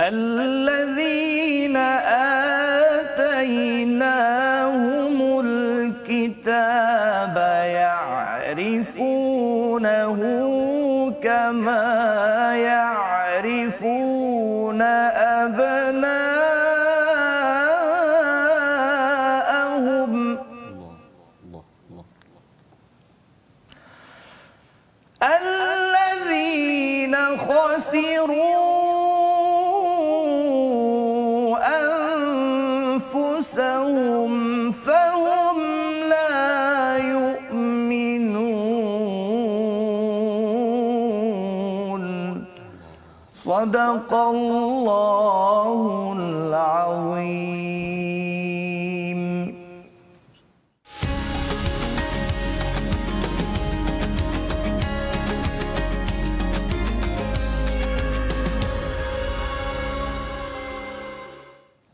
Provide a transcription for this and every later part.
الذين صدق الله العظيم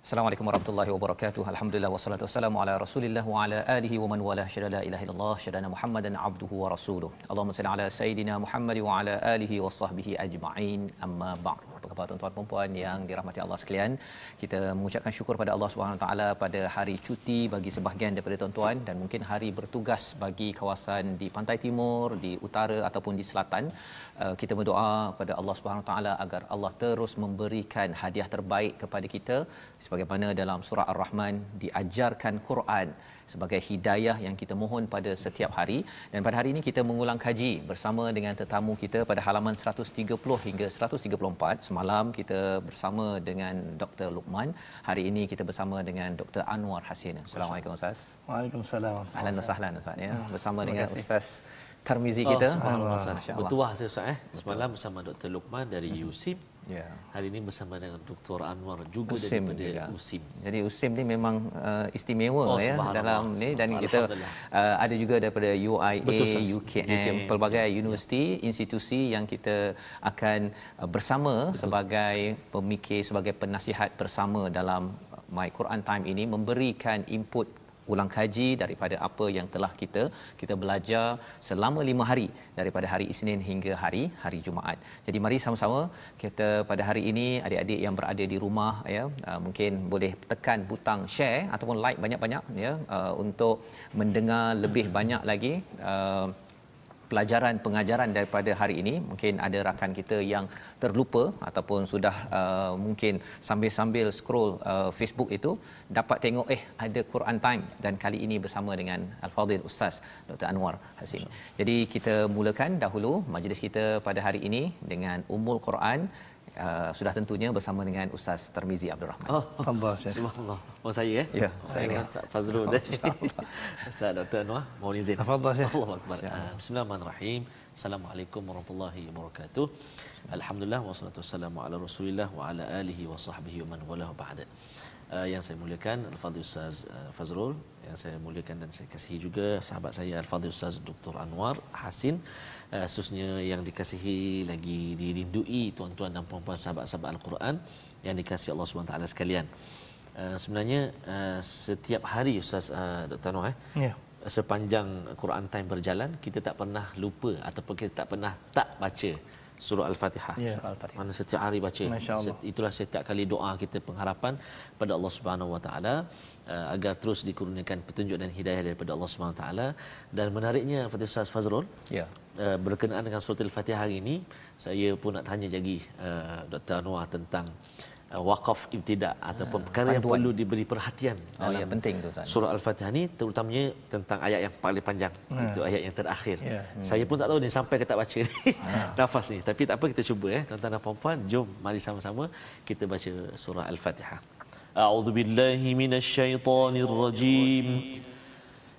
Assalamualaikum warahmatullahi wabarakatuh. Alhamdulillah wassalatu wassalamu ala Rasulillah wa ala alihi wa man wala syada la ilaha illallah syadana Muhammadan abduhu wa rasuluh. Allahumma salli ala sayidina Muhammad wa ala alihi wa sahbihi ajma'in. Amma ba'd. Apa khabar tuan-tuan dan puan yang dirahmati Allah sekalian? Kita mengucapkan syukur pada Allah Subhanahu taala pada hari cuti bagi sebahagian daripada tuan-tuan dan mungkin hari bertugas bagi kawasan di pantai timur, di utara ataupun di selatan. Uh, kita berdoa pada Allah Subhanahu taala agar Allah terus memberikan hadiah terbaik kepada kita sebagaimana dalam surah Ar-Rahman diajarkan Quran sebagai hidayah yang kita mohon pada setiap hari dan pada hari ini kita mengulang kaji bersama dengan tetamu kita pada halaman 130 hingga 134 semalam kita bersama dengan Dr. Lukman hari ini kita bersama dengan Dr. Anwar Hasin Assalamualaikum Ustaz Waalaikumsalam. Ahlan wa sahlan Ustaz ya bersama dengan Ustaz Tarmizi kita Oh, subhanallah Ustaz. Bertuah saya Ustaz eh. Semalam bersama Dr. Lukman dari USIM. Ya Hari ini bersama dengan Dr. Anwar juga Usim daripada juga. USIM. Jadi Usim ni memang uh, istimewa Oh, ya dalam ni dan kita uh, ada juga daripada UIA, Betul. UKM, UKM. pelbagai universiti, institusi yang kita akan uh, bersama Betul. sebagai pemikir, sebagai penasihat bersama dalam My Quran Time ini memberikan input ulang kaji daripada apa yang telah kita kita belajar selama lima hari daripada hari Isnin hingga hari hari Jumaat. Jadi mari sama-sama kita pada hari ini adik-adik yang berada di rumah ya uh, mungkin boleh tekan butang share ataupun like banyak-banyak ya uh, untuk mendengar lebih banyak lagi uh, pelajaran pengajaran daripada hari ini mungkin ada rakan kita yang terlupa ataupun sudah uh, mungkin sambil-sambil scroll uh, Facebook itu dapat tengok eh ada Quran time dan kali ini bersama dengan Al-Fadhil Ustaz Dr. Anwar Hasim. Jadi kita mulakan dahulu majlis kita pada hari ini dengan Ummul Quran uh, sudah tentunya bersama dengan Ustaz Termizi Abdul Rahman. Oh, Syekh. Subhanallah. Oh saya eh? Ya, saya dengan Ustaz Fazrul dan Ustaz Dr. Anwar. Mohon izin. Tafadhal, Syekh. Allahu Akbar. Ah, Bismillahirrahmanirrahim. Assalamualaikum warahmatullahi wabarakatuh. Alhamdulillah wassalatu wassalamu ala Rasulillah wa ala alihi wa sahbihi wa man walahu ba'da. Uh, yang saya muliakan Al-Fadhil Ustaz uh, Fazrul yang saya muliakan dan saya kasihi juga sahabat saya Al-Fadhil Ustaz Dr. Anwar Hasin uh, khususnya yang dikasihi lagi dirindui tuan-tuan dan puan-puan sahabat-sahabat Al-Quran yang dikasihi Allah SWT sekalian. Uh, sebenarnya uh, setiap hari Ustaz uh, Dr. Anwar eh, Ya. sepanjang Quran Time berjalan kita tak pernah lupa ataupun kita tak pernah tak baca surah Al-Fatihah. Ya. Surah Al-Fatihah. Mana setiap hari baca. Itulah setiap kali doa kita pengharapan pada Allah Subhanahu Wa Taala agar terus dikurniakan petunjuk dan hidayah daripada Allah Subhanahu Wa Taala dan menariknya Fatih Ustaz Fazrul Ya. Uh, berkenaan dengan surah Al-Fatihah hari ini saya pun nak tanya lagi uh, Dr. Anwar tentang uh, wakaf ibtidak ataupun perkara yang panduan. perlu diberi perhatian Oh ya penting tu. Surah Al-Fatihah ni terutamanya tentang ayat yang paling panjang. Hmm. Itu ayat yang terakhir. Ya. Saya pun tak tahu ni sampai ke tak baca ni. Ah. Nafas ni. Tapi tak apa kita cuba eh. Tuan-tuan dan puan-puan, jom mari sama-sama kita baca surah Al-Fatihah. A'udzu billahi minasyaitonir rajim.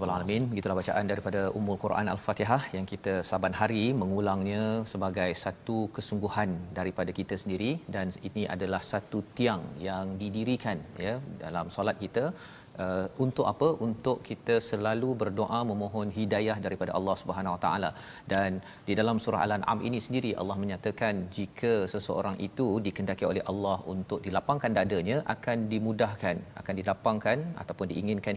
Rabbal alamin. Begitulah bacaan daripada Ummul Quran Al-Fatihah yang kita saban hari mengulangnya sebagai satu kesungguhan daripada kita sendiri dan ini adalah satu tiang yang didirikan ya dalam solat kita uh, untuk apa? Untuk kita selalu berdoa memohon hidayah daripada Allah Subhanahu Wa Taala. Dan di dalam surah Al-An'am ini sendiri Allah menyatakan jika seseorang itu dikendaki oleh Allah untuk dilapangkan dadanya akan dimudahkan akan dilapangkan ataupun diinginkan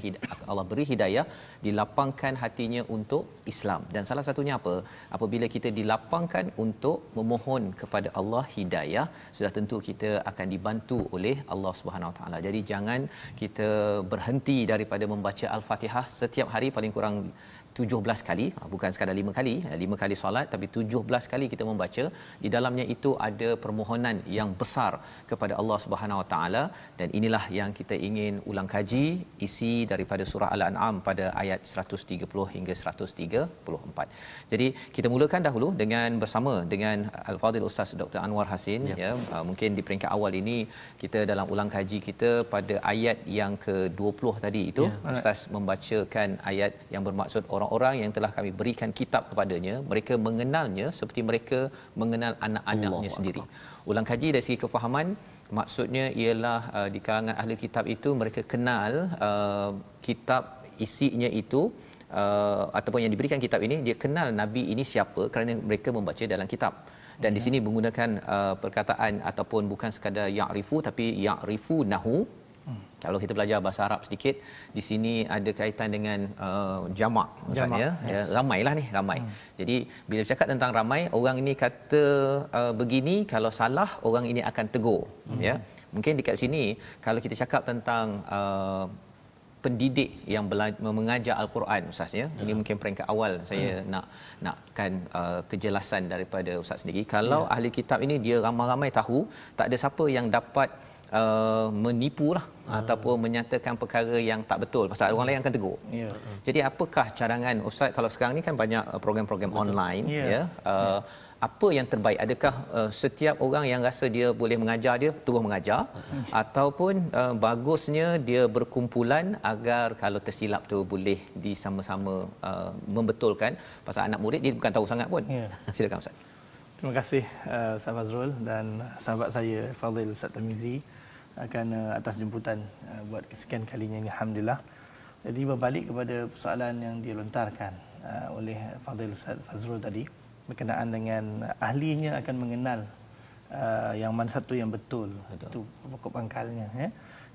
Allah beri hidayah dilapangkan hatinya untuk Islam. Dan salah satunya apa? Apabila kita dilapangkan untuk memohon kepada Allah hidayah sudah tentu kita akan dibantu oleh Allah Subhanahu Wa Taala. Jadi jangan kita berhenti daripada membaca al-Fatihah setiap hari paling kurang 17 kali. Ha, bukan sekadar 5 kali 5 kali solat tapi 17 kali kita membaca. Di dalamnya itu ada permohonan yang besar kepada Allah Subhanahu Wa Taala. Dan inilah yang kita ingin ulang kaji isi daripada surah Al-An'am pada ayat 130 hingga 134. Jadi kita mulakan dahulu dengan bersama dengan Al-Fadhil Ustaz Dr Anwar Hasin ya, ya. Uh, mungkin di peringkat awal ini kita dalam ulang kaji kita pada ayat yang ke-20 tadi itu ya, Ustaz membacakan ayat yang bermaksud orang-orang yang telah kami berikan kitab kepadanya mereka mengenalnya seperti mereka mengenal anak-anaknya sendiri. Ulang kaji dari segi kefahaman maksudnya ialah uh, di kalangan ahli kitab itu mereka kenal uh, kitab isinya itu uh, ataupun yang diberikan kitab ini dia kenal nabi ini siapa kerana mereka membaca dalam kitab. Dan di sini menggunakan uh, perkataan ataupun bukan sekadar ya'rifu tapi ya'rifu nahu Hmm. Kalau kita belajar bahasa Arab sedikit, di sini ada kaitan dengan uh, jamak maksudnya jamak, ya, yes. ya ramailah ni, ramai. Hmm. Jadi bila cakap tentang ramai, orang ini kata uh, begini, kalau salah orang ini akan tegur, hmm. ya. Mungkin dekat sini kalau kita cakap tentang uh, pendidik yang bela- mengajar al-Quran ustaz ya. Ini ya. mungkin peringkat awal saya hmm. nak nakkan uh, kejelasan daripada ustaz sendiri. Kalau ya. ahli kitab ini dia ramai-ramai tahu, tak ada siapa yang dapat uh, menipu lah hmm. ataupun menyatakan perkara yang tak betul pasal orang lain akan tegur. Yeah. Jadi apakah cadangan ustaz kalau sekarang ni kan banyak uh, program-program betul. online yeah. ya. Uh, yeah. Apa yang terbaik? Adakah uh, setiap orang yang rasa dia boleh mengajar dia terus mengajar hmm. ataupun uh, bagusnya dia berkumpulan agar kalau tersilap tu boleh disama-sama uh, membetulkan pasal anak murid dia bukan tahu sangat pun. Yeah. Silakan ustaz. Terima kasih uh, Sahabat Fazrul dan sahabat saya Fadil Ustaz Tamizi akan uh, atas jemputan uh, buat kesekian kalinya ini alhamdulillah. Jadi berbalik kepada persoalan yang dilontarkan uh, oleh Fadil Ustaz Fazrul tadi berkenaan dengan ahlinya akan mengenal uh, yang mana satu yang betul, betul. itu pokok pangkalnya ya.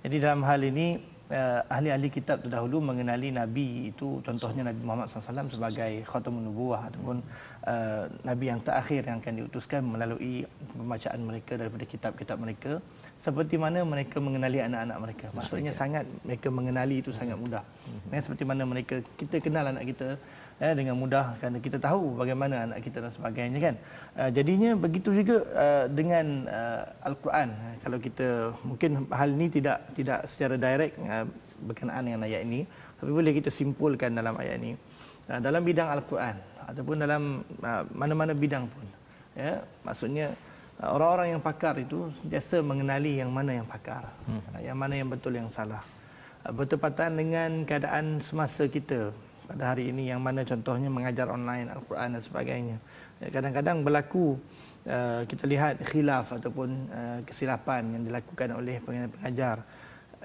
Jadi dalam hal ini uh, ahli-ahli kitab terdahulu mengenali nabi itu contohnya Nabi Muhammad SAW sebagai khatamun nubuwah ataupun uh, nabi yang terakhir yang akan diutuskan melalui pembacaan mereka daripada kitab-kitab mereka seperti mana mereka mengenali anak-anak mereka. Maksudnya sangat mereka mengenali itu sangat mudah. Hmm. ya, seperti mana mereka kita kenal anak kita ya, dengan mudah kerana kita tahu bagaimana anak kita dan sebagainya kan? Uh, jadinya begitu juga uh, dengan uh, al-Quran. Kalau kita mungkin hal ini tidak tidak secara direct uh, berkenaan dengan ayat ini tapi boleh kita simpulkan dalam ayat ini. Uh, dalam bidang al-Quran ataupun dalam uh, mana-mana bidang pun ya maksudnya uh, orang-orang yang pakar itu sentiasa mengenali yang mana yang pakar hmm. yang mana yang betul yang salah. Bertepatan dengan keadaan semasa kita pada hari ini yang mana contohnya mengajar online Al-Quran dan sebagainya. Ya, kadang-kadang berlaku uh, kita lihat khilaf ataupun uh, kesilapan yang dilakukan oleh pengajar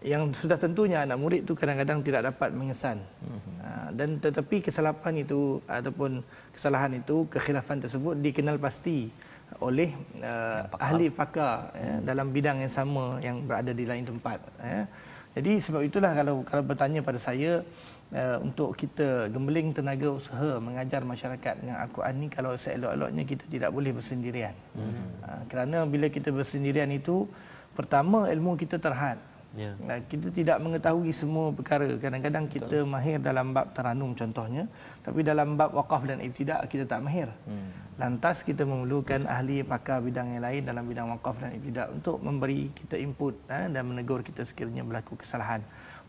yang sudah tentunya anak murid tu kadang-kadang tidak dapat mengesan uh, dan tetapi kesalahan itu ataupun kesalahan itu kekhilafan tersebut dikenal pasti oleh uh, pakar. ahli pakar ya, dalam bidang yang sama yang berada di lain tempat ya. jadi sebab itulah kalau kalau bertanya pada saya uh, untuk kita gembeling tenaga usaha mengajar masyarakat dengan Al-Quran ni kalau seelok-eloknya kita tidak boleh bersendirian. Hmm. Uh, kerana bila kita bersendirian itu pertama ilmu kita terhad. Yeah. Uh, kita tidak mengetahui semua perkara. Kadang-kadang kita Betul. mahir dalam bab taranum contohnya, tapi dalam bab wakaf dan ibtidak kita tak mahir. Hmm. Lantas kita memerlukan ahli pakar bidang yang lain dalam bidang wakaf dan ibtidak untuk memberi kita input uh, dan menegur kita sekiranya berlaku kesalahan.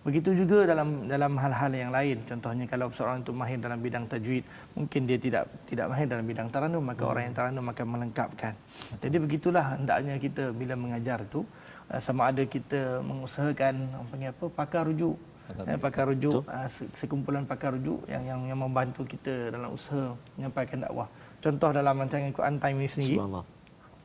Begitu juga dalam dalam hal-hal yang lain. Contohnya kalau seorang itu mahir dalam bidang tajwid, mungkin dia tidak tidak mahir dalam bidang taranum, maka hmm. orang yang taranum akan melengkapkan. Jadi begitulah hendaknya kita bila mengajar itu eh, sama ada kita mengusahakan apa apa pakar rujuk eh, pakar rujuk uh, sekumpulan pakar rujuk yang yang yang membantu kita dalam usaha menyampaikan dakwah. Contoh dalam rancangan Quran Time ini sendiri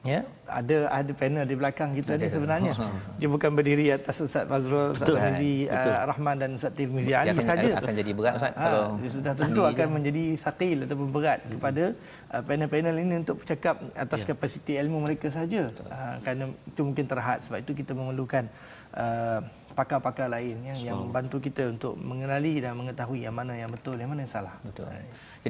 ya ada ada panel di belakang kita ada. ni sebenarnya. Dia bukan berdiri atas Ustaz Fazrul Ustaz Haji uh, Rahman dan Ustaz Tirmizi. Ali saja. akan jadi berat Ustaz ha, kalau dia sudah tentu akan dia. menjadi sakil ataupun berat hmm. kepada uh, panel-panel ini untuk bercakap atas ya. kapasiti ilmu mereka saja. Uh, kerana itu mungkin terhad. Sebab itu kita memerlukan uh, pakar-pakar lain yang, yang membantu kita untuk mengenali dan mengetahui yang mana yang betul yang mana yang salah. Betul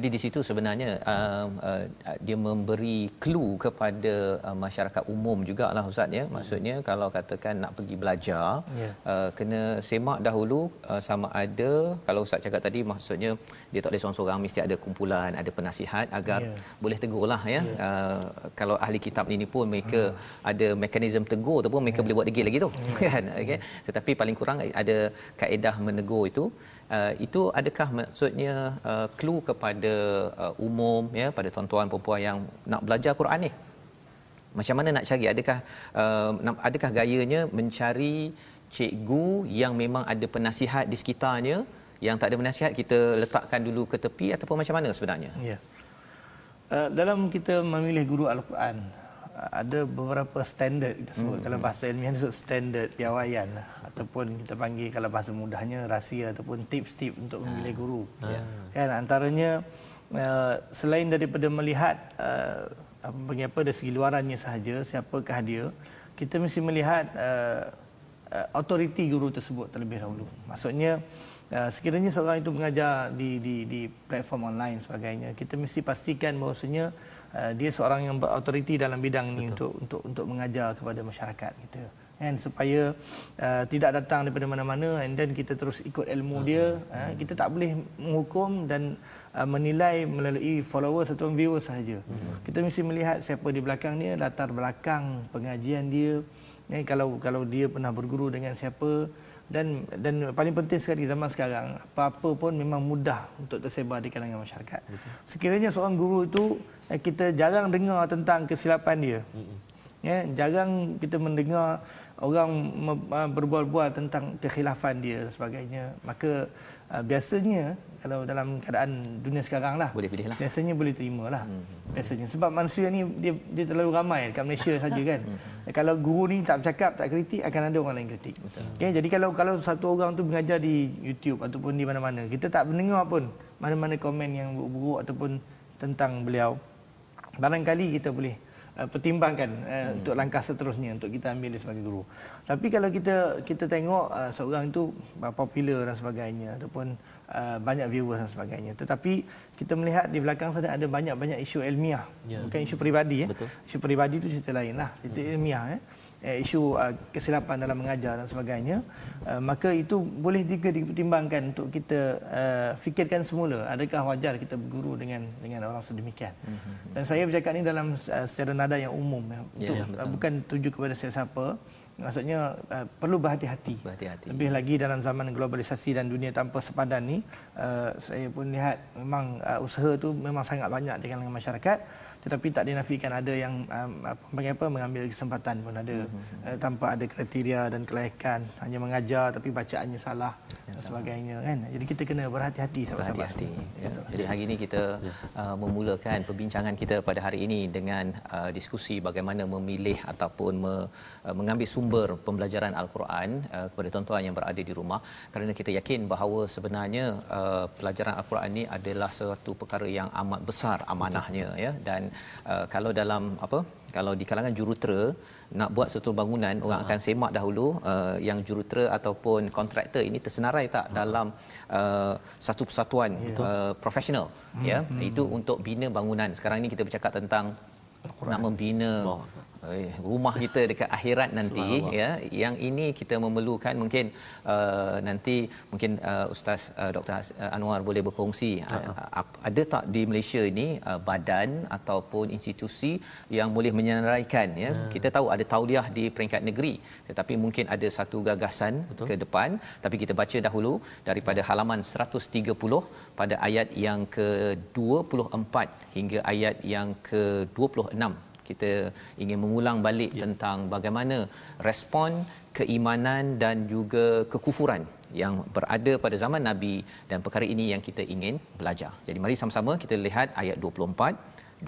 jadi di situ sebenarnya uh, uh, dia memberi clue kepada uh, masyarakat umum jugalah ustaz ya. Maksudnya hmm. kalau katakan nak pergi belajar yeah. uh, kena semak dahulu uh, sama ada kalau ustaz cakap tadi maksudnya dia tak boleh seorang-seorang mesti ada kumpulan, ada penasihat agar yeah. boleh tegurlah ya. Yeah. Uh, kalau ahli kitab ini pun mereka hmm. ada mekanisme tegur ataupun mereka yeah. boleh buat degil lagi tu yeah. kan. Okey. Tetapi paling kurang ada kaedah menegur itu uh, itu adakah maksudnya uh, clue kepada uh, umum ya pada tuan-tuan puan yang nak belajar Quran ni? Macam mana nak cari? Adakah uh, adakah gayanya mencari cikgu yang memang ada penasihat di sekitarnya yang tak ada penasihat kita letakkan dulu ke tepi ataupun macam mana sebenarnya? Ya. Uh, dalam kita memilih guru al-Quran ada beberapa standard kita sebut. Hmm. kalau bahasa ilmiah disebut standard piawaian ataupun kita panggil kalau bahasa mudahnya rahsia ataupun tips-tips untuk memilih guru. Ha. kan antaranya uh, selain daripada melihat uh, apa apa dari segi luarannya sahaja siapakah dia kita mesti melihat uh, uh, autoriti guru tersebut terlebih dahulu. Maksudnya Uh, sekiranya seorang itu mengajar di di di platform online sebagainya kita mesti pastikan bahawasanya uh, dia seorang yang berautoriti dalam bidang ini untuk untuk untuk mengajar kepada masyarakat gitu. Kan supaya uh, tidak datang daripada mana-mana and then kita terus ikut ilmu uh-huh. dia uh, kita tak boleh menghukum dan uh, menilai melalui followers atau viewers sahaja. Uh-huh. kita mesti melihat siapa di belakang dia latar belakang pengajian dia. Eh, kalau kalau dia pernah berguru dengan siapa dan dan paling penting sekali zaman sekarang apa-apa pun memang mudah untuk tersebar di kalangan masyarakat. Betul. Sekiranya seorang guru itu eh, kita jarang dengar tentang kesilapan dia. Mm-hmm. Ya, jarang kita mendengar orang berbual-bual tentang kekhilafan dia dan sebagainya. Maka uh, biasanya kalau dalam keadaan dunia sekarang lah boleh pilih lah biasanya boleh terima lah hmm. biasanya sebab manusia ni dia, dia terlalu ramai dekat Malaysia saja kan hmm. kalau guru ni tak bercakap tak kritik akan ada orang lain kritik okay, jadi kalau kalau satu orang tu mengajar di YouTube ataupun di mana-mana kita tak mendengar pun mana-mana komen yang buruk-buruk ataupun tentang beliau barangkali kita boleh uh, pertimbangkan uh, hmm. untuk langkah seterusnya untuk kita ambil dia sebagai guru. Tapi kalau kita kita tengok uh, seorang itu popular dan sebagainya ataupun uh, banyak viewers dan sebagainya. Tetapi kita melihat di belakang sana ada banyak-banyak isu ilmiah. Ya. Bukan isu peribadi. Ya. Isu peribadi itu cerita lain lah. Cerita hmm. ilmiah. Ya. Eh, isu uh, kesilapan dalam mengajar dan sebagainya. Uh, maka itu boleh juga dipertimbangkan untuk kita uh, fikirkan semula. Adakah wajar kita berguru dengan dengan orang sedemikian. Hmm. Dan saya bercakap ini dalam uh, secara nada yang umum. Ya. Untuk, ya, bukan tuju kepada siapa-siapa maksudnya uh, perlu berhati-hati. berhati-hati. Lebih lagi dalam zaman globalisasi dan dunia tanpa sepadan ni, uh, saya pun lihat memang uh, usaha tu memang sangat banyak di kalangan masyarakat tetapi tak dinafikan ada yang um, apa apa mengambil kesempatan pun ada mm-hmm. uh, tanpa ada kriteria dan kelayakan hanya mengajar tapi bacaannya salah dan sebagainya kan? Jadi kita kena berhati-hati berhati-hati. Ya. jadi Jadi hari ini kita uh, memulakan perbincangan kita pada hari ini dengan uh, diskusi bagaimana memilih ataupun me, uh, mengambil sumber pembelajaran al-Quran uh, kepada tuan-tuan yang berada di rumah. Kerana kita yakin bahawa sebenarnya uh, pelajaran al-Quran ini adalah satu perkara yang amat besar amanahnya ya. Dan uh, kalau dalam apa kalau di kalangan jurutera nak buat satu bangunan orang akan semak dahulu uh, yang jurutera ataupun kontraktor ini tersenarai tak dalam uh, satu persatuan uh, profesional ya. Itu untuk bina bangunan. Sekarang ini kita bercakap tentang nak membina rumah kita dekat akhirat nanti ya. Yang ini kita memerlukan mungkin uh, nanti mungkin uh, ustaz uh, Dr uh, Anwar boleh berkongsi uh, ap- ada tak di Malaysia ini uh, badan ataupun institusi yang boleh menyenaraikan ya? Kita tahu ada tauliah di peringkat negeri tetapi mungkin ada satu gagasan Betul. ke depan. Tapi kita baca dahulu daripada halaman 130 pada ayat yang ke-24 hingga ayat yang ke-26 kita ingin mengulang balik ya. tentang bagaimana respon keimanan dan juga kekufuran yang berada pada zaman Nabi dan perkara ini yang kita ingin belajar. Jadi mari sama-sama kita lihat ayat 24,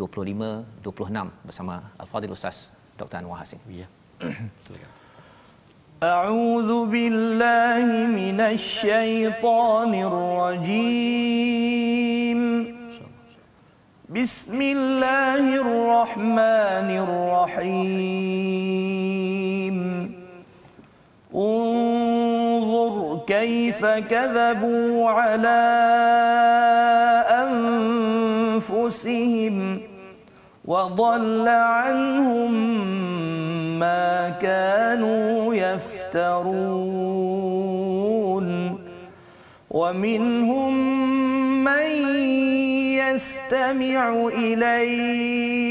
25, 26 bersama Al-Fadhil Ustaz Dr. Anwar Hasin. Ya. Silakan. أعوذ بالله من الشيطان الرجيم بسم الله الرحمن الرحيم انظر كيف كذبوا على أنفسهم وضل عنهم ما كانوا يفترون ومنهم من يستمع إليك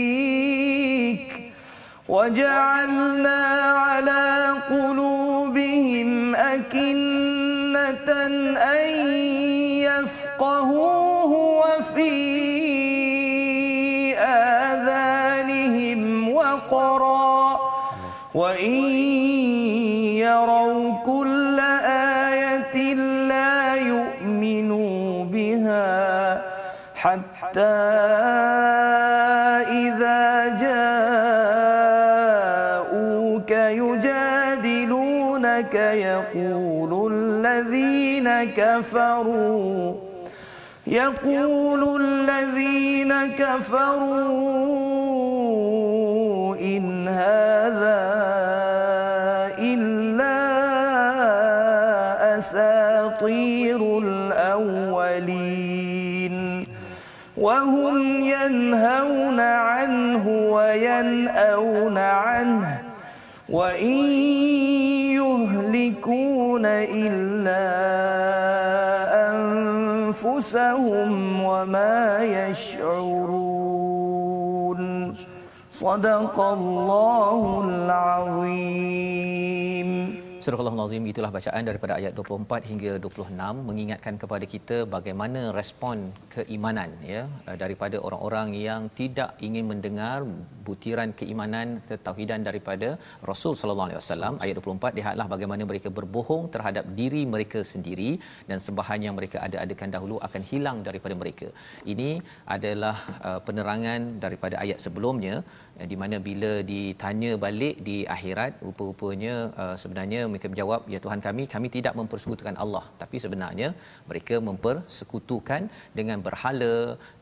وجعلنا على قلوبهم أكنة أن يفقهوه وفي آذانهم وقرا وإن يروا كل حتى إذا جاءوك يجادلونك يقول الذين كفروا يقول الذين كفروا وهم ينهون عنه وينأون عنه وإن يهلكون إلا أنفسهم وما يشعرون. صدق الله العظيم. Surah Al-Azim itulah bacaan daripada ayat 24 hingga 26 mengingatkan kepada kita bagaimana respon keimanan ya daripada orang-orang yang tidak ingin mendengar butiran keimanan ketauhidan daripada Rasul sallallahu alaihi wasallam ayat 24 lihatlah bagaimana mereka berbohong terhadap diri mereka sendiri dan sembahan yang mereka ada-adakan dahulu akan hilang daripada mereka. Ini adalah uh, penerangan daripada ayat sebelumnya uh, di mana bila ditanya balik di akhirat rupa-rupanya uh, sebenarnya mereka menjawab ya Tuhan kami kami tidak mempersekutukan Allah tapi sebenarnya mereka mempersekutukan dengan berhala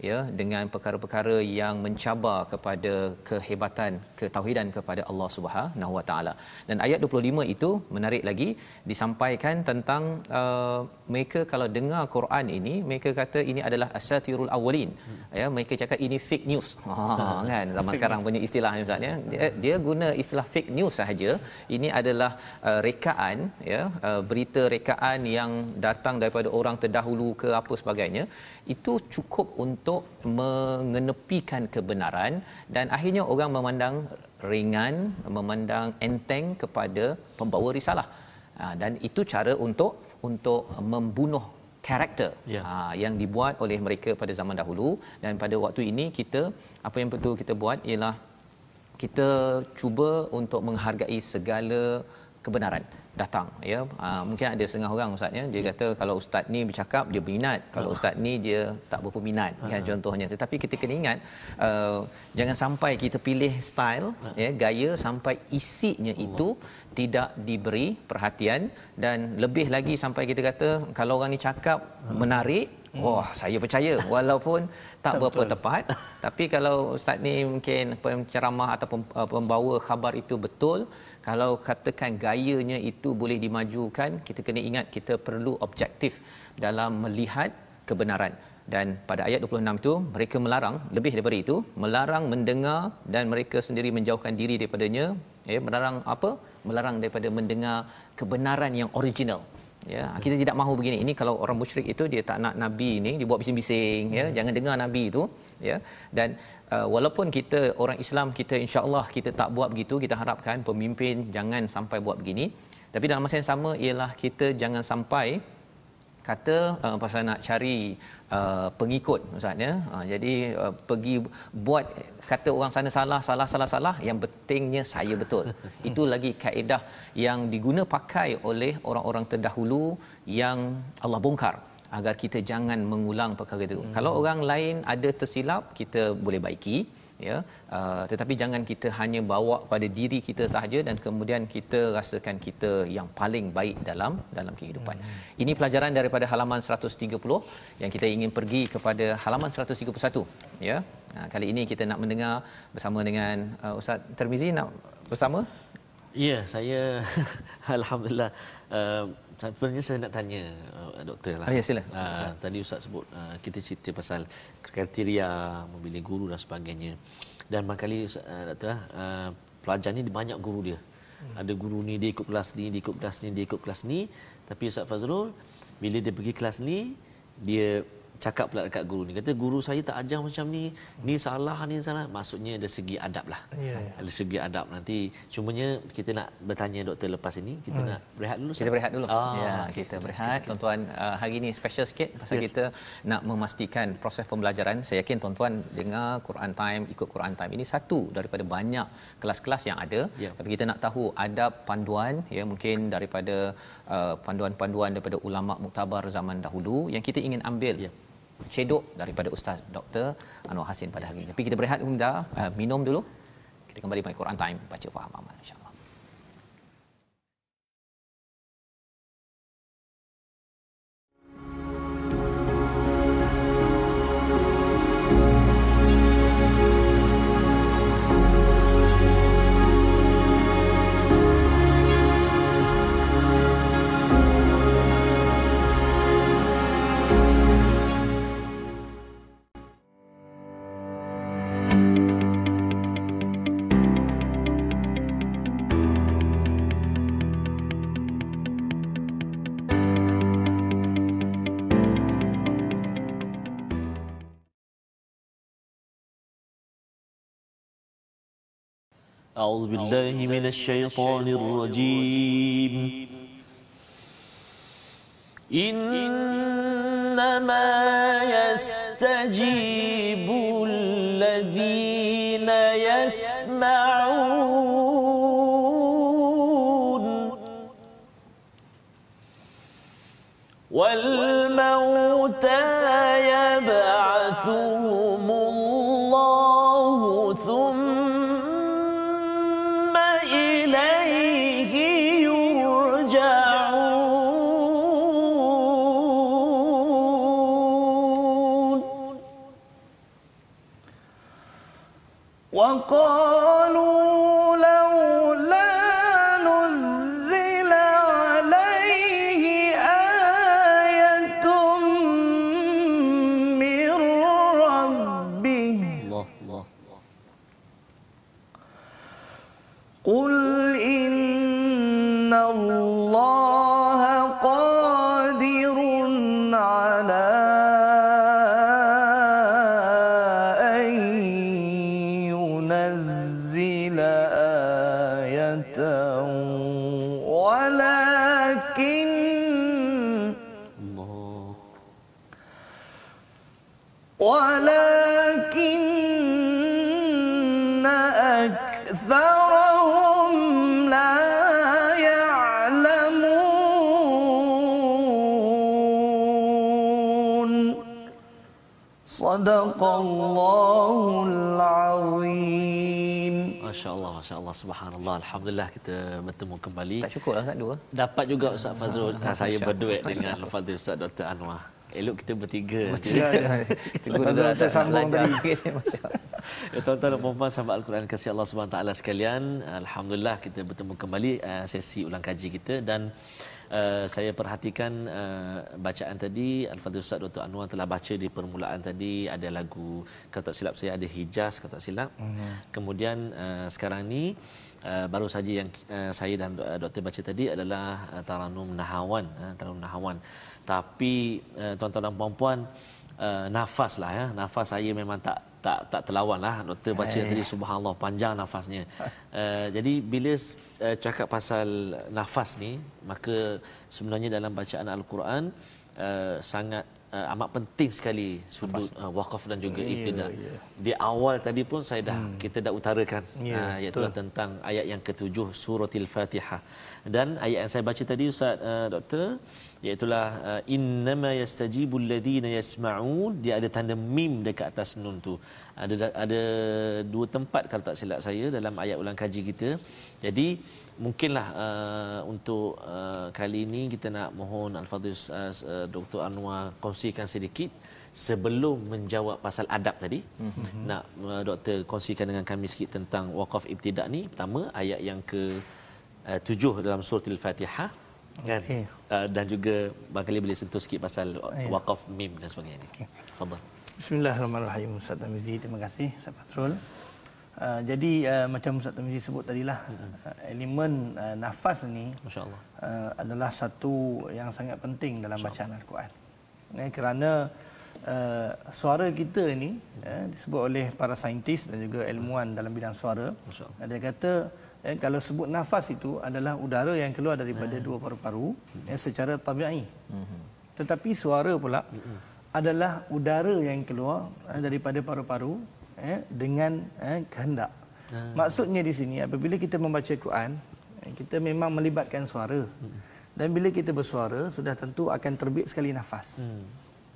ya dengan perkara-perkara yang mencabar kepada kehebatan ketauhidan kepada Allah Subhanahu Wa Taala. Dan ayat 25 itu menarik lagi disampaikan tentang uh, mereka kalau dengar Quran ini mereka kata ini adalah asatirul awwalin. Ya mereka cakap ini fake news. Ha kan? Zaman sekarang punya istilah ustaz ya. Dia, dia guna istilah fake news sahaja. Ini adalah uh, rekaan ya uh, berita rekaan yang datang daripada orang terdahulu ke apa sebagainya. Itu cukup untuk mengenepikan kebenaran dan akhirnya orang memandang ringan memandang enteng kepada pembawa risalah. Ha, dan itu cara untuk untuk membunuh karakter Ya. ha, yang dibuat oleh mereka pada zaman dahulu. Dan pada waktu ini kita apa yang betul kita buat ialah kita cuba untuk menghargai segala kebenaran datang ya. Uh, mungkin ada setengah orang ustaz ya. Dia kata kalau ustaz ni bercakap dia berminat. Kalau ustaz ni dia tak berapa minat kan contohnya. Tetapi kita kena ingat uh, jangan sampai kita pilih style ya. gaya sampai isinya itu tidak diberi perhatian. Dan lebih lagi sampai kita kata kalau orang ni cakap menarik Wah, saya percaya. Walaupun tak berapa tepat tapi kalau ustaz ni mungkin penceramah ataupun uh, pembawa khabar itu betul kalau katakan gayanya itu boleh dimajukan kita kena ingat kita perlu objektif dalam melihat kebenaran. Dan pada ayat 26 itu mereka melarang lebih daripada itu melarang mendengar dan mereka sendiri menjauhkan diri daripadanya ya melarang apa? Melarang daripada mendengar kebenaran yang original. Ya kita tidak mahu begini. Ini kalau orang musyrik itu dia tak nak nabi ini dia buat bising-bising ya. Jangan dengar nabi itu ya. Dan uh, walaupun kita orang Islam kita insya-Allah kita tak buat begitu kita harapkan pemimpin jangan sampai buat begini. Tapi dalam masa yang sama ialah kita jangan sampai kata uh, pasal nak cari uh, pengikut maksudnya uh, jadi uh, pergi buat kata orang sana salah salah salah salah yang pentingnya saya betul. Itu lagi kaedah yang diguna pakai oleh orang-orang terdahulu yang Allah bongkar agar kita jangan mengulang perkara itu hmm. kalau orang lain ada tersilap kita boleh baiki ya uh, tetapi jangan kita hanya bawa pada diri kita sahaja dan kemudian kita rasakan kita yang paling baik dalam dalam kehidupan. Hmm. Ini pelajaran daripada halaman 130 yang kita ingin pergi kepada halaman 131 ya. Uh, kali ini kita nak mendengar bersama dengan uh, Ustaz Termizi nak bersama? Ya, saya alhamdulillah uh, sebenarnya saya nak tanya uh, doktor lah. Oh, ya, sila. Uh, tadi Ustaz sebut uh, kita cerita pasal kriteria memilih guru dan sebagainya. Dan kali uh, doktor uh, pelajar ni banyak guru dia. Hmm. Ada guru ni dia ikut kelas ni, dia ikut kelas ni, dia ikut kelas ni. Tapi Ustaz Fazrul bila dia pergi kelas ni dia cakap pula dekat guru ni kata guru saya tak ajar macam ni. Ni salah ni salah. Maksudnya dari segi adab lah. Ya, ya. dari segi adab. Nanti cumanya kita nak bertanya doktor lepas ini kita hmm. nak berehat dulu kita berehat dulu. Ah, ya okay. kita berehat. tuan-tuan uh, hari ini special sikit pasal yes. kita nak memastikan proses pembelajaran. Saya yakin tuan-tuan dengar Quran time ikut Quran time. Ini satu daripada banyak kelas-kelas yang ada. Ya. tapi kita nak tahu adab panduan ya mungkin daripada uh, panduan-panduan daripada ulama muktabar zaman dahulu yang kita ingin ambil. Ya cedok daripada Ustaz Dr. Anwar Hasin pada hari ini. Tapi kita berehat dulu, uh, minum dulu. Kita kembali pada Quran Time, baca faham amal insya أعوذ بالله من الشيطان الرجيم. إنما يستجيب الذين يسمعون والموتى يبعثهم Subhanallah, Alhamdulillah kita bertemu kembali. Tak cukup lah Ustaz dua. Dapat juga Ustaz Fazrul, ah, saya berduet dengan Al-Fadhil Ustaz Dr. Anwar. Elok kita bertiga. Ya. Tegur Fazrul Ustaz Ustaz sambung tadi. Ya, tuan-tuan dan puan-puan sahabat Al-Quran kasih Allah Subhanahu taala sekalian, alhamdulillah kita bertemu kembali uh, sesi ulang kaji kita dan uh, saya perhatikan uh, bacaan tadi Al-Fadhil Ustaz Dr. Anwar telah baca di permulaan tadi ada lagu kalau tak silap saya ada Hijaz kalau tak silap. Mm-hmm. Kemudian uh, sekarang ni uh, baru saja yang uh, saya dan uh, doktor baca tadi adalah uh, Taranum Nahawan, uh, Taranum Nahawan. Tapi uh, tuan-tuan dan puan-puan uh, nafas lah ya. Nafas saya memang tak tak tak terlawan lah. Doktor baca Eh. tadi subhanallah panjang nafasnya. Uh, jadi bila uh, cakap pasal nafas ni, maka sebenarnya dalam bacaan al-Quran uh, sangat uh, amat penting sekali sudut uh, wakaf dan juga Ya, ibtidah. ya. Di awal tadi pun saya dah hmm. kita dah utarakan Ya, uh, iaitu tentang ayat yang ketujuh suratil Fatihah. Dan ayat yang saya baca tadi Ustaz uh, doktor iaitulah uh, innama yastajibul ladina yasma'un dia ada tanda mim dekat atas nun tu. Ada ada dua tempat kalau tak silap saya dalam ayat ulang kaji kita. Jadi mungkinlah uh, untuk uh, kali ini kita nak mohon Al-Fadhil uh, Dr. Anwar kongsikan sedikit sebelum menjawab pasal adab tadi mm-hmm. nak uh, doktor kongsikan dengan kami sikit tentang waqaf ibtidak ni pertama ayat yang ke uh, tujuh dalam surah Al-Fatihah kan? Okey. uh, dan juga barangkali boleh sentuh sikit pasal Ya. waqaf mim dan sebagainya. Ni. Fadal. Bismillahirrahmanirrahim Ustaz Tamizi terima kasih Ustaz Fasrul uh, jadi uh, macam Ustaz Tamizi sebut tadilah uh, elemen uh, nafas ni Masya-Allah. uh, adalah satu yang sangat penting dalam bacaan al-Quran. Eh, kerana uh, suara kita ni eh, disebut oleh para saintis dan juga ilmuwan dalam bidang suara. Dia kata eh, kalau sebut nafas itu adalah udara yang keluar daripada dua paru-paru eh, secara tabi'i tetapi suara pula adalah udara yang keluar eh, daripada paru-paru eh, dengan eh, kehendak. Maksudnya di sini apabila kita membaca Quran, eh, kita memang melibatkan suara. Dan bila kita bersuara sudah tentu akan terbit sekali nafas.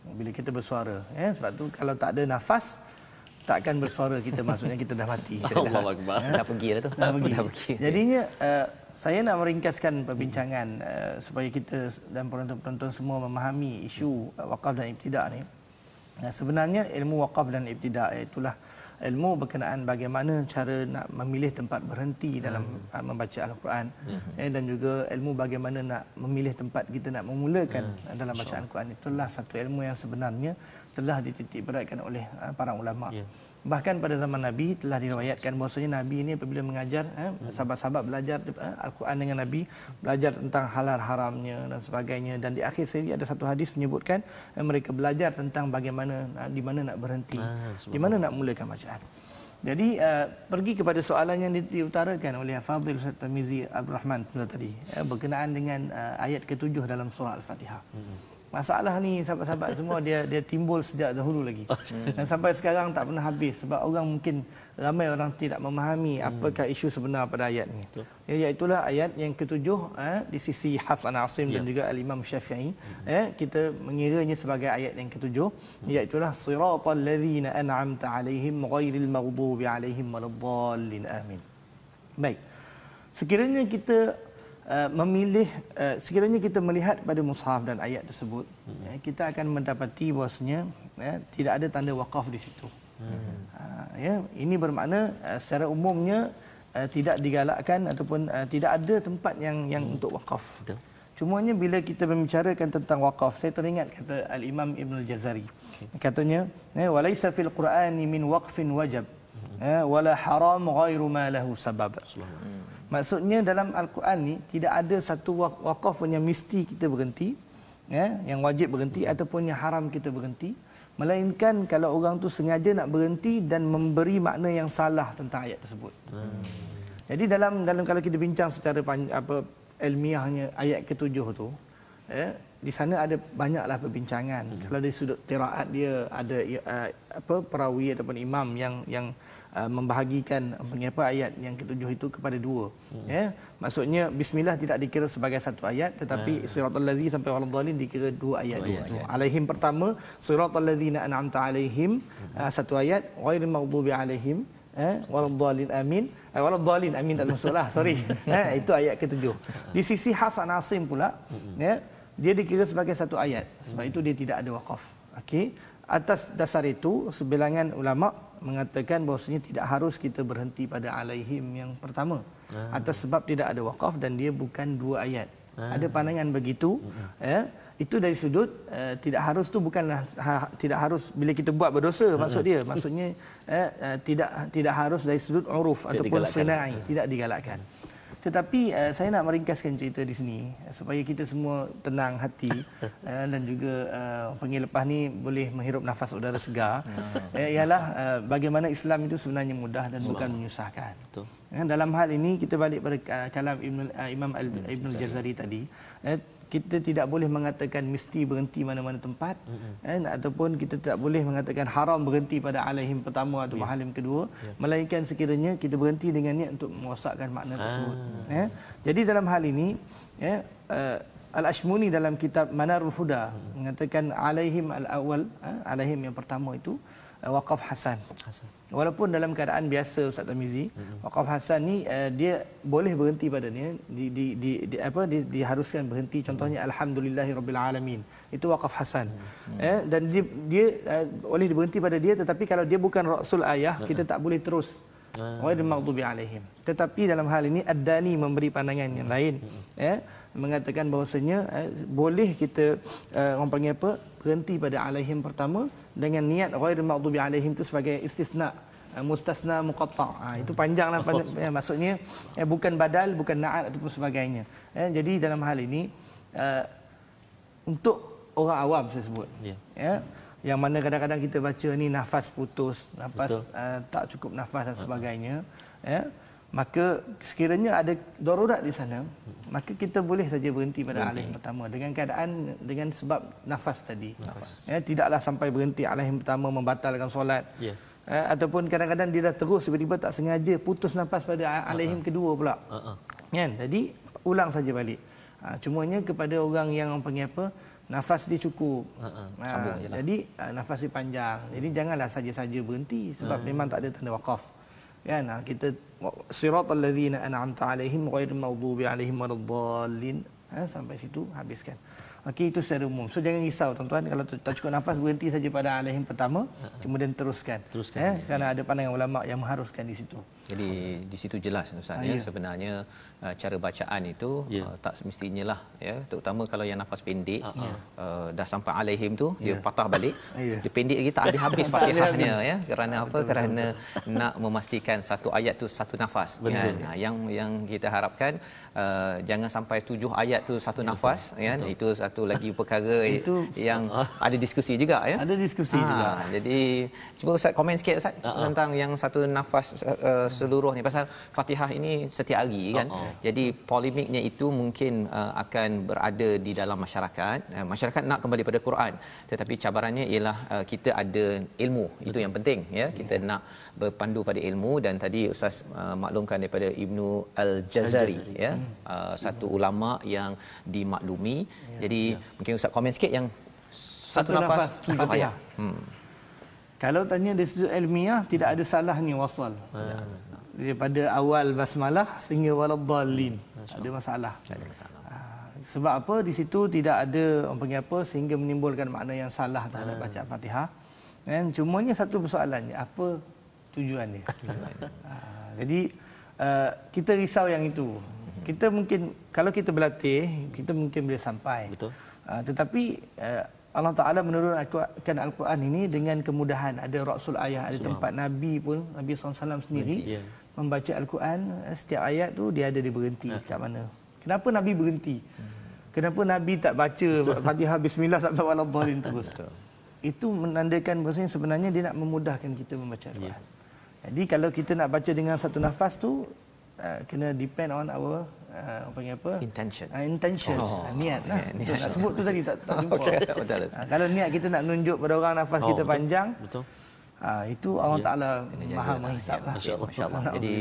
Bila kita bersuara, eh, sebab tu kalau tak ada nafas tak akan bersuara kita maksudnya kita dah mati. Kita dah- Allahu akbar. Dah pergi dah tu. dah pergi. Dah pergi. Jadinya uh, saya nak meringkaskan perbincangan uh, supaya kita dan penonton-penonton semua memahami isu uh, wakaf dan ibtidak ni. Nah, sebenarnya ilmu wakaf dan ibtidak itulah ilmu berkenaan bagaimana cara nak memilih tempat berhenti dalam uh, membaca al-Quran eh, dan juga ilmu bagaimana nak memilih tempat kita nak memulakan uh, dalam bacaan al-Quran itulah satu ilmu yang sebenarnya telah dititik beratkan oleh uh, para ulama. Ya. Bahkan pada zaman Nabi telah diriwayatkan bahawasanya Nabi ini apabila mengajar eh, sahabat-sahabat belajar eh, Al-Quran dengan Nabi belajar tentang halal haramnya dan sebagainya dan di akhir sekali ada satu hadis menyebutkan eh, mereka belajar tentang bagaimana eh, di mana nak berhenti Ah, di mana nak mulakan bacaan. Jadi uh, pergi kepada soalan yang di- diutarakan oleh Fadil Ustaz Tamizi Abdul Rahman tadi eh, berkenaan dengan uh, ayat ketujuh dalam surah Al-Fatihah. Masalah ni sahabat-sahabat semua dia dia timbul sejak dahulu lagi. Dan sampai sekarang tak pernah habis sebab orang mungkin ramai orang tidak memahami apakah isu sebenar pada ayat ni. Ya iaitulah ayat yang ketujuh eh, di sisi Hafs an Asim dan juga Al-Imam Syafi'i eh, kita mengiranya sebagai ayat yang ketujuh iaitulah siratal ladzina an'amta alaihim ghairil maghdubi alaihim waladdallin amin. Baik. Sekiranya kita uh, memilih uh, sekiranya kita melihat pada mushaf dan ayat tersebut hmm. ya, kita akan mendapati bahasanya ya, tidak ada tanda wakaf di situ. Hmm. Uh, ya, ini bermakna uh, secara umumnya uh, tidak digalakkan ataupun uh, tidak ada tempat yang yang hmm. untuk wakaf. Betul. Cumanya bila kita membicarakan tentang wakaf, saya teringat kata Al-Imam Ibn Al-Jazari. Katanya, ya, walaisa fil Qur'ani min waqfin wajab. Ya, wala haram ghairu ma lahu sabab. Maksudnya dalam Al-Quran ni tidak ada satu wak- wakaf pun yang mesti kita berhenti, ya, yang wajib berhenti ataupun yang haram kita berhenti, melainkan kalau orang tu sengaja nak berhenti dan memberi makna yang salah tentang ayat tersebut. Jadi dalam dalam kalau kita bincang secara apa ilmiahnya ayat ketujuh tu, ya, di sana ada banyaklah perbincangan. Hmm. Kalau dari sudut qiraat dia ada uh, apa perawi ataupun imam yang yang uh, membahagikan apa ayat yang ketujuh itu kepada dua. Hmm. Ya. Maksudnya bismillah tidak dikira sebagai satu ayat tetapi hmm. siratal lazi sampai waladhdallin dikira dua ayat dua ayat. Alaihim pertama siratal ladzina an'amta alaihim hmm. uh, satu ayat ghairil maghdubi alaihim eh waladhdallin amin eh, waladhdallin amin tak masalah sorry eh itu ayat ketujuh di sisi hafs asim pula ya dia dikira sebagai satu ayat. Sebab itu dia tidak ada waqaf okey? Atas dasar itu sebilangan ulama mengatakan bahawasanya tidak harus kita berhenti pada alaihim yang pertama. Ah. atas sebab tidak ada waqaf dan dia bukan dua ayat. Ah. ada pandangan begitu ya itu dari sudut uh, tidak harus tu bukanlah ha, tidak harus bila kita buat berdosa maksud dia. Maksudnya uh, uh, tidak tidak harus dari sudut uruf tidak ataupun senai tidak digalakkan tetapi uh, saya nak meringkaskan cerita di sini supaya kita semua tenang hati uh, dan juga uh, pengen lepas ni boleh menghirup nafas udara segar. uh, ialah uh, bagaimana Islam itu sebenarnya mudah dan bukan menyusahkan. Betul. Dalam hal ini kita balik pada uh, kalam Ibn, uh, Imam Al, Ibn Al-Jazari tadi. Uh, kita tidak boleh mengatakan mesti berhenti mana-mana tempat mm-hmm. eh, ataupun kita tidak boleh mengatakan haram berhenti pada alaihim pertama atau yeah. mahalim kedua yeah. melainkan sekiranya kita berhenti dengan niat untuk merosakkan makna tersebut ah. eh. jadi dalam hal ini eh, uh, Al-Ashmuni dalam kitab Manarul Huda mm-hmm. mengatakan alaihim al-awwal eh, alaihim yang pertama itu uh, waqaf hasan. hasan. Walaupun dalam keadaan biasa Ustaz Tamizi, mm-hmm. waqaf hasan ni uh, dia boleh berhenti pada ni di, di, di, di apa di, diharuskan berhenti contohnya mm-hmm. alhamdulillahirabbil alamin. Itu waqaf hasan. Mm-hmm. Eh dan dia dia uh, boleh berhenti pada dia tetapi kalau dia bukan rasul ayah mm-hmm. kita tak boleh terus Wa maghdubi alaihim. Tetapi dalam hal ini Ad-Dani memberi pandangan yang lain. Mm-hmm. Eh mengatakan bahawasanya eh, boleh kita uh, orang panggil apa berhenti pada alaihim pertama dengan niat ghairil maghdubi alaihim itu sebagai istisna uh, mustasna muqatta. Ha, itu panjanglah panjang, ya, maksudnya ya, bukan badal bukan naat ataupun sebagainya. Ya, jadi dalam hal ini uh, untuk orang awam saya sebut yeah. ya yang mana kadang-kadang kita baca ni nafas putus nafas uh, tak cukup nafas dan sebagainya ya maka sekiranya ada darurat di sana maka kita boleh saja berhenti pada berhenti. alim pertama dengan keadaan dengan sebab nafas tadi nafas. ya tidaklah sampai berhenti alim pertama membatalkan solat yeah. ya, ataupun kadang-kadang dia dah terus tiba-tiba tak sengaja putus nafas pada alim uh-huh. kedua pula uh-huh. kan jadi ulang saja balik ha, cumanya kepada orang yang panggil apa nafas dia cukup uh-huh. ha, jadi ha, nafas dia panjang jadi janganlah saja-saja berhenti sebab uh-huh. memang tak ada tanda wakaf kan? Ha, kita siratal ladzina an'amta alaihim ghairil maghdubi alaihim waladdallin ha, sampai situ habiskan. Okey itu secara umum. So jangan risau tuan-tuan. Kalau tak cukup nafas berhenti saja pada alaihim pertama kemudian teruskan. Teruskan eh, kerana ada pandangan ulama yang mengharuskan di situ jadi di situ jelas ustaz ah, ya sebenarnya uh, cara bacaan itu yeah. uh, tak semestinya lah ya terutama kalau yang nafas pendek uh-huh. uh, dah sampai alaihim tu yeah. dia patah balik yeah. dia pendek lagi tak habis-habis Fatihahnya ya kerana apa betul, kerana betul. nak memastikan satu ayat tu satu nafas ya nah, yang yang kita harapkan uh, jangan sampai tujuh ayat tu satu betul. nafas ya betul. itu satu lagi perkara itu yang ada diskusi juga ya ada diskusi ha, juga jadi cuba ustaz komen sikit ustaz uh-huh. tentang yang satu nafas uh, seluruh ni pasal Fatihah ini setiap hari kan. Uh-oh. Jadi polemiknya itu mungkin uh, akan berada di dalam masyarakat. Uh, masyarakat nak kembali pada Quran tetapi cabarannya ialah uh, kita ada ilmu. Betul. Itu yang penting ya. Kita yeah. nak berpandu pada ilmu dan tadi ustaz uh, maklumkan daripada Ibnu Al-Jazari Al ya. Hmm. Uh, satu hmm. ulama yang dimaklumi. Yeah. Jadi yeah. mungkin ustaz komen sikit yang satu, satu nafas, nafas Fatihah. Hmm. Kalau tanya dari sudut ilmiah tidak ada salahnya wasal. Hmm daripada awal basmalah sehingga waladdallin. Ada masalah. Ada masalah ah, sebab apa? Di situ tidak ada orang panggil apa sehingga menimbulkan makna yang salah terhadap hmm. bacaan Fatihah. Dan cumanya satu persoalannya apa tujuan dia? Jadi uh, kita risau yang itu. Kita mungkin kalau kita berlatih kita mungkin boleh sampai. Betul. Uh, tetapi uh, Allah Taala menurunkan Al-Quran ini dengan kemudahan ada rasul ayah ada tempat nabi pun Nabi SAW sendiri yeah membaca Al-Quran setiap ayat tu dia ada dia berhenti ha. kat mana. Kenapa Nabi berhenti? Kenapa Nabi tak baca Fatihah bismillah sampai wala dhalin terus? Itu menandakan bahasanya sebenarnya dia nak memudahkan kita membaca Al-Quran. Yeah. Jadi kalau kita nak baca dengan satu nafas tu uh, kena depend on our uh, apa panggil apa? Intention. Uh, intention. Oh, Oh, niat lah. yeah, Betul. niat. Nak sebut tu tadi tak tak jumpa. Betul. Uh, kalau niat kita nak nunjuk pada orang nafas Oh, kita betul. panjang, Betul. uh, itu Allah Ya. Taala Maha jagalah. menghisap lah. Masya Allah. Masya Allah. Jadi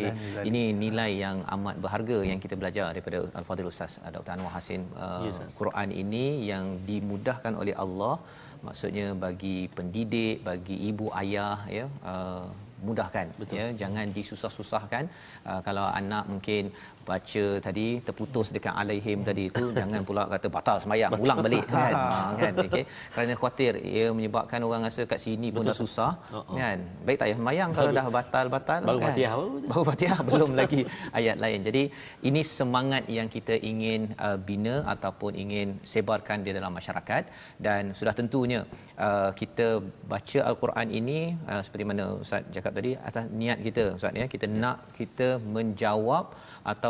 ini nilai yang amat berharga yang kita belajar daripada Al-Fadhil Ustaz uh, Dr. Anwar Hasin. Uh, Ya, Ustaz. Quran ini yang dimudahkan oleh Allah maksudnya bagi pendidik, bagi ibu ayah ya uh, mudahkan Betul. ya jangan disusah-susahkan uh, kalau anak mungkin baca tadi terputus dekat alaihim tadi itu jangan pula kata batal semayang ulang balik kan? Ha, kan? Okey. Kerana khawatir ia menyebabkan orang rasa kat sini pun dah susah Uh-uh. kan? Baik tak? Payah semayang kalau dah batal-batal Baru kan? Fatihah baru. Fatihah belum lagi ayat lain. Jadi ini semangat yang kita ingin uh, bina ataupun ingin sebarkan di dalam masyarakat. Dan sudah tentunya uh, kita baca al-Quran ini uh, seperti mana Ustaz cakap tadi atas niat kita Ustaz ya. Kita nak kita menjawab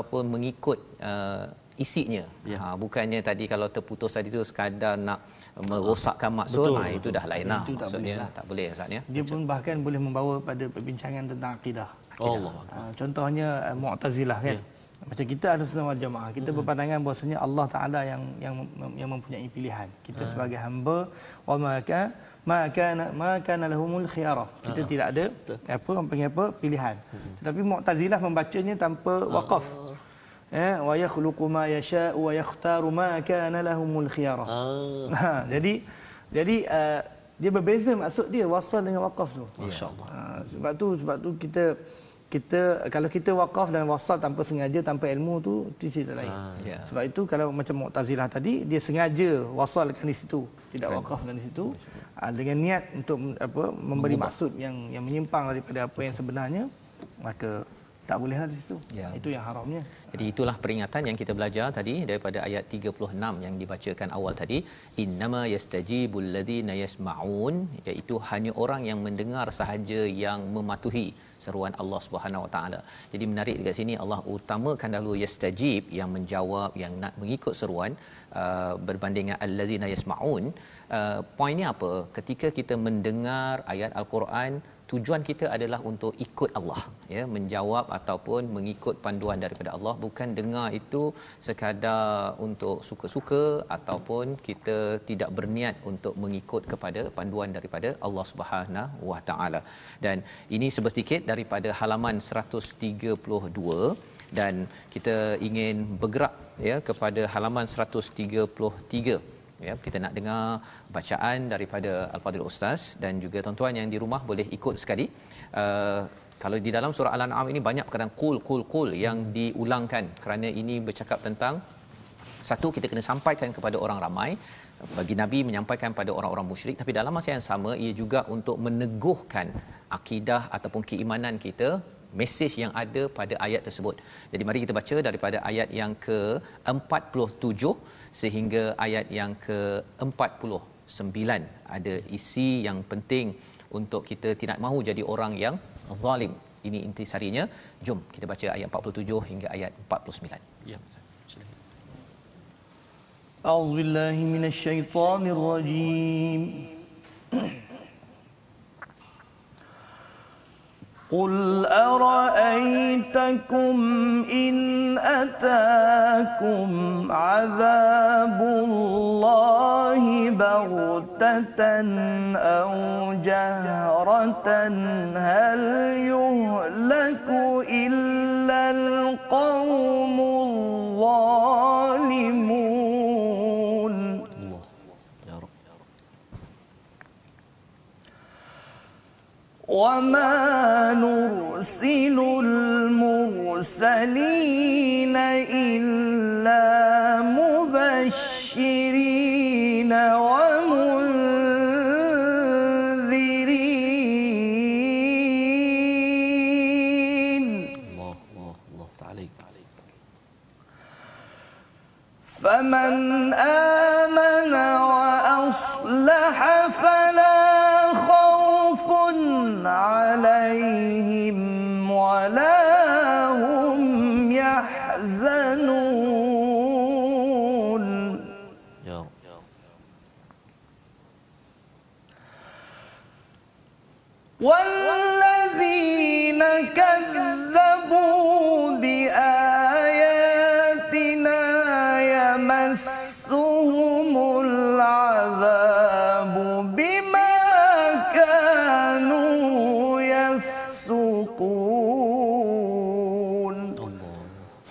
ataupun mengikut uh, isinya. Ya. Ha bukannya tadi kalau terputus tadi tu sekadar nak merosakkan maksud Betul, nah itu dah lain lah Itu tak maksudnya boleh lah. tak boleh Ustaz ya. Dia pun bahkan boleh membawa pada perbincangan tentang akidah. Allah. Uh, contohnya uh, Mu'tazilah kan. Ya. Macam kita ada sunnah wal jamaah, kita berpandangan bahawasanya Allah Taala yang yang yang mempunyai pilihan. Kita sebagai hamba wa maka maka maka lahumul khiyarah. Kita tidak ada apa panggil apa pilihan. Tetapi Mu'tazilah membacanya tanpa waqaf. Eh wa yakhluqu ma yasha'u wa yakhtaru ma kana lahumul khiyarah. Ah, Ha, jadi jadi uh, dia berbeza maksud dia wasal dengan wakaf tu. Masya-Allah. Ha, sebab tu sebab tu kita kita kalau kita wakaf dan wasal tanpa sengaja tanpa ilmu tu itu cerita lain. Ah, ya. Sebab itu kalau macam Mu'tazilah tadi dia sengaja wasalkan di situ, tidak wakafkan di situ ha, dengan niat untuk apa memberi maksud yang yang menyimpang daripada apa yang sebenarnya maka tak bolehlah di situ. Ya. Itu yang haramnya. Jadi itulah peringatan yang kita belajar tadi daripada ayat 36 yang dibacakan awal tadi innama yastajibul ladzina yasmaun iaitu hanya orang yang mendengar sahaja yang mematuhi seruan Allah Subhanahu Wa Taala. Jadi menarik dekat sini Allah utamakan dahulu yastajib yang menjawab yang nak mengikut seruan uh, berbanding dengan allazina yasmaun. Uh, poinnya apa? Ketika kita mendengar ayat al-Quran tujuan kita adalah untuk ikut Allah ya menjawab ataupun mengikut panduan daripada Allah. Bukan dengar itu sekadar untuk suka-suka ataupun kita tidak berniat untuk mengikut kepada panduan daripada Allah Subhanahu Wa Taala. Dan ini sebesedikit daripada halaman 132 dan kita ingin bergerak ya kepada halaman 133 ya kita nak dengar bacaan daripada al-fadhil ustaz dan juga tuan-tuan yang di rumah boleh ikut sekali. Uh, kalau di dalam surah al-an'am ini banyak perkataan qul qul qul yang diulangkan kerana ini bercakap tentang satu kita kena sampaikan kepada orang ramai. Bagi nabi menyampaikan pada orang-orang musyrik tapi dalam masa yang sama ia juga untuk meneguhkan akidah ataupun keimanan kita mesej yang ada pada ayat tersebut. Jadi mari kita baca daripada ayat yang ke-47 sehingga ayat yang ke-49 ada isi yang penting untuk kita tidak mahu jadi orang yang zalim. Ini intisarinya. Jom kita baca ayat 47 hingga ayat 49. ya. Silakan. أعوذ بالله من الشيطان الرجيم قل أرأيتكم إن أتاكم عذاب الله بغتة أو جهرة هل يهلك وما نرسل المرسلين إلا مبشرين ومنذرين Allah. Allah. Allah Ta'ala. فمن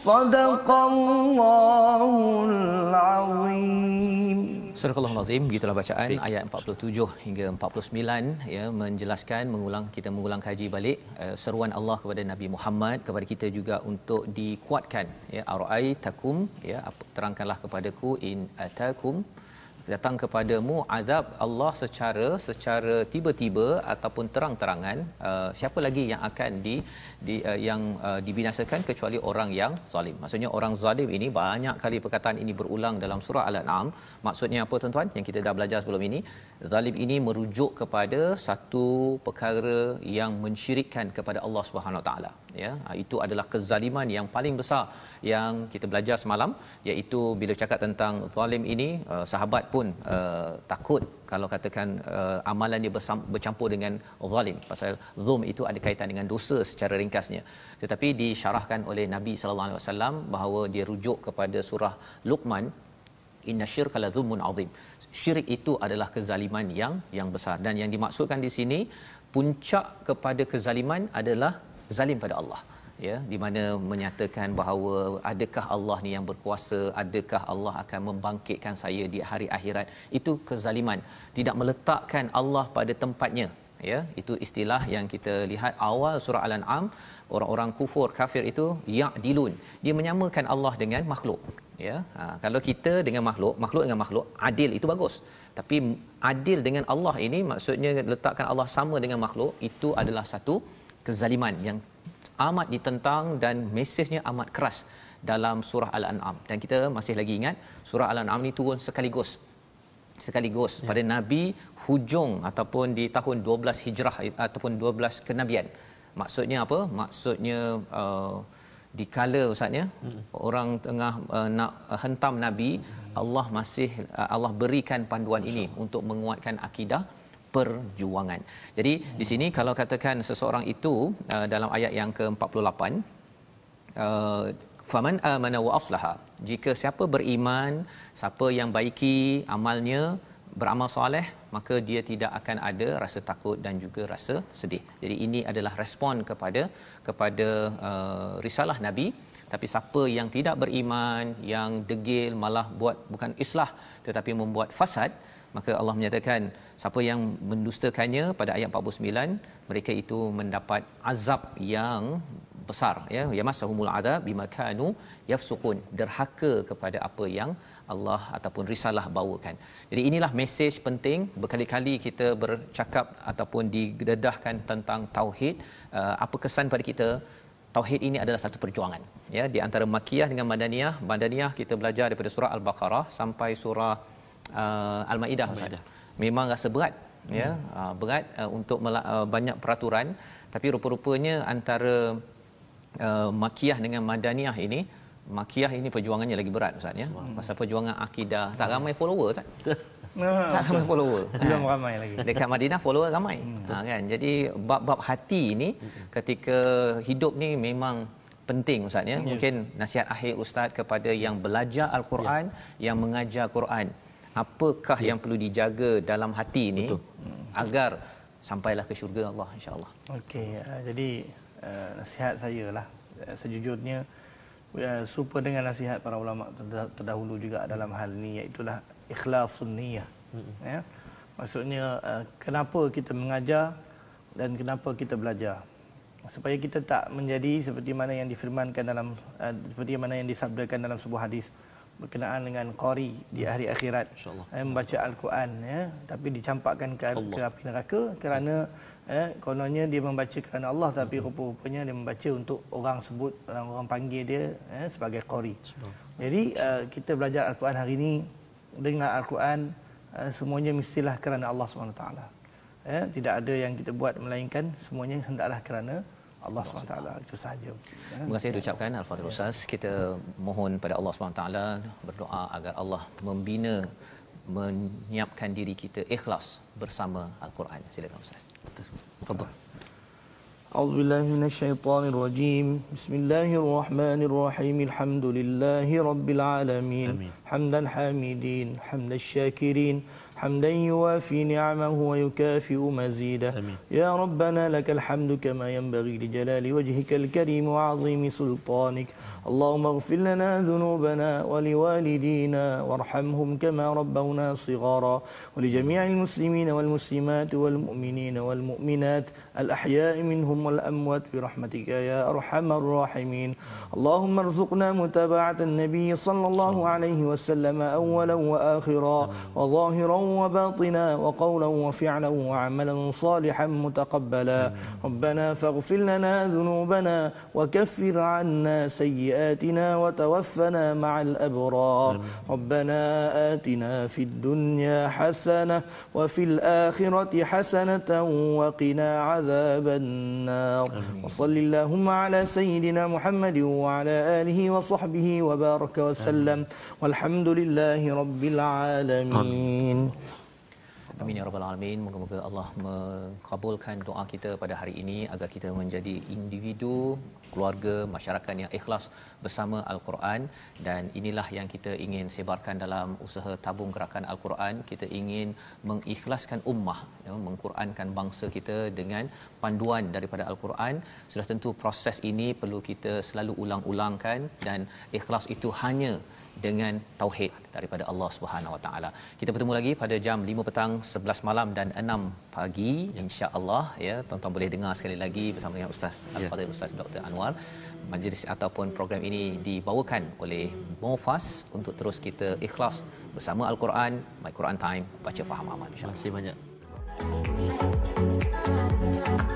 صدق الله العظيم Surah Al-Azim begitulah bacaan Fik. ayat 47 hingga 49 ya menjelaskan mengulang kita mengulang kaji balik uh, seruan Allah kepada Nabi Muhammad kepada kita juga untuk dikuatkan ya arai takum ya terangkanlah kepadaku in atakum datang kepadamu azab Allah secara secara tiba-tiba ataupun terang-terangan uh, siapa lagi yang akan di, di uh, yang uh, dibinasakan kecuali orang yang zalim? Maksudnya orang zalim ini banyak kali perkataan ini berulang dalam surah al-an'am. Maksudnya apa tuan-tuan? Yang kita dah belajar sebelum ini zalim ini merujuk kepada satu perkara yang mensyirikkan kepada Allah Subhanahu taala. Ya ha, itu adalah kezaliman yang paling besar yang kita belajar semalam iaitu bila cakap tentang zalim ini uh, sahabat pun uh, takut kalau katakan uh, amalan dia bercampur dengan zalim. Pasal zulm itu ada kaitan dengan dosa secara ringkasnya. Tetapi disyarahkan oleh Nabi sallallahu alaihi wasallam bahawa dia rujuk kepada surah Luqman inna syirka la zulmun azim syirik itu adalah kezaliman yang yang besar. Dan yang dimaksudkan di sini puncak kepada kezaliman adalah zalim pada Allah. Ya di mana menyatakan bahawa adakah Allah ni yang berkuasa adakah Allah akan membangkitkan saya di hari akhirat itu kezaliman. Tidak meletakkan Allah pada tempatnya. Ya itu istilah yang kita lihat awal surah al-an'am. Orang-orang kufur kafir itu ya'dilun. Dia menyamakan Allah dengan makhluk ya ha, kalau kita dengan makhluk makhluk dengan makhluk adil itu bagus. Tapi adil dengan Allah ini maksudnya letakkan Allah sama dengan makhluk itu adalah satu kezaliman yang amat ditentang dan mesejnya amat keras dalam surah al-an'am. Dan kita masih lagi ingat surah al-an'am ini turun sekaligus. Sekaligus ya. pada nabi hujung ataupun di tahun 12 hijrah ataupun 12 kenabian. Maksudnya apa? Maksudnya uh, di kala ustaznya hmm. orang tengah uh, nak hentam nabi hmm. Allah masih uh, Allah berikan panduan ini untuk menguatkan akidah perjuangan. Jadi hmm. di sini kalau katakan seseorang itu uh, dalam ayat yang ke-48 uh, faman amana wa aslaha jika siapa beriman siapa yang baiki amalnya beramal soleh maka dia tidak akan ada rasa takut dan juga rasa sedih. Jadi ini adalah respon kepada kepada uh, risalah nabi. Tapi siapa yang tidak beriman yang degil malah buat bukan islah tetapi membuat fasad maka Allah menyatakan siapa yang mendustakannya pada ayat 49 mereka itu mendapat azab yang besar ya. Yamassahumul adab bima kanu yafsukun. Derhaka kepada apa yang Allah ataupun risalah bawakan. Jadi inilah mesej penting. Berkali-kali kita bercakap ataupun didedahkan tentang tauhid uh, apa kesan pada kita? Tauhid ini adalah satu perjuangan. Ya di antara makiyah dengan madaniyah madaniyah kita belajar daripada surah al-baqarah sampai surah uh, al-maidah memang rasa berat hmm. ya. Uh, berat uh, untuk mela- uh, banyak peraturan. Tapi rupa-rupanya antara uh, makiyah dengan madaniyah ini makiyah ini perjuangannya lagi berat ustaz ya. Pasal perjuangan akidah. Tak ramai follower tak tak ramai follower. belum ramai lagi. Dekat Madinah follower ramai. Hmm. ha, kan? Jadi bab-bab hati ini ketika hidup ni memang penting ustaz ya. ya mungkin nasihat akhir ustaz kepada yang belajar al-Quran ya. yang mengajar Quran. Apakah ya. yang perlu dijaga dalam hati ini Betul. agar sampailah ke syurga Allah insyaallah? Okey uh, jadi uh, nasihat saya lah. Uh, sejujurnya uh, serupa dengan nasihat para ulama terdahulu juga dalam hal ini iaitu ikhlasun niyah. Hmm. ya maksudnya uh, kenapa kita mengajar dan kenapa kita belajar? Supaya kita tak menjadi seperti mana yang difirmankan dalam uh, seperti mana yang disabdakan dalam sebuah hadis berkenaan dengan qari di hari akhirat. Insyaallah. Eh, membaca al-Quran ya tapi dicampakkan ke, ke api neraka kerana eh kononnya dia membaca kerana Allah tapi hmm. rupa-rupanya dia membaca untuk orang sebut orang orang panggil dia eh, sebagai qari jadi uh, kita belajar al-Quran hari ini dengan al-Quran uh, semuanya mestilah kerana Allah SWT eh, tidak ada yang kita buat melainkan semuanya hendaklah kerana Allah SWT itu sahaja. Terima kasih diucapkan Al-Fatihah Ustaz. Kita mohon pada Allah SWT berdoa agar Allah membina menyiapkan diri kita ikhlas bersama Al-Quran. Silakan Ustaz. Tafadhal. أعوذ بالله من الشيطان الرجيم بسم الله الرحمن الرحيم الحمد لله رب العالمين حمدا حامدين حمد الشاكرين حمدا يوافي نعمه ويكافئ مزيده. يا ربنا لك الحمد كما ينبغي لجلال وجهك الكريم وعظيم سلطانك. اللهم اغفر لنا ذنوبنا ولوالدينا وارحمهم كما ربونا صغارا. ولجميع المسلمين والمسلمات والمؤمنين والمؤمنات الأحياء منهم والأموات برحمتك يا أرحم الراحمين. اللهم ارزقنا متابعة النبي صلى الله عليه وسلم أولا وآخرا وظاهرا وباطنا وقولا وفعلا وعملا صالحا متقبلا. ربنا فاغفر لنا ذنوبنا وكفر عنا سيئاتنا وتوفنا مع الأبرار. ربنا آتنا في الدنيا حسنة وفي الآخرة حسنة وقنا عذاب النار. وصل اللهم على سيدنا محمد وعلى آله وصحبه وبارك وسلم. والحمد لله رب العالمين. Amin ya rabbal alamin. Moga-moga Allah mengabulkan doa kita pada hari ini agar kita menjadi individu, keluarga, masyarakat yang ikhlas bersama Al-Quran dan inilah yang kita ingin sebarkan dalam usaha tabung gerakan Al-Quran. Kita ingin mengikhlaskan ummah, ya, mengqurankan bangsa kita dengan panduan daripada Al-Quran. Sudah tentu proses ini perlu kita selalu ulang-ulangkan dan ikhlas itu hanya dengan tauhid daripada Allah Subhanahu Wa Taala. Kita bertemu lagi pada jam 5 petang, 11 malam dan 6 pagi insya-Allah ya. Tuan-tuan boleh dengar sekali lagi bersama dengan Ustaz Al-Fadhil Ustaz Dr. Anwar. Majlis ataupun program ini dibawakan oleh Mofas untuk terus kita ikhlas bersama Al-Quran, My Quran Time, baca faham amal Terima kasih banyak. Thank you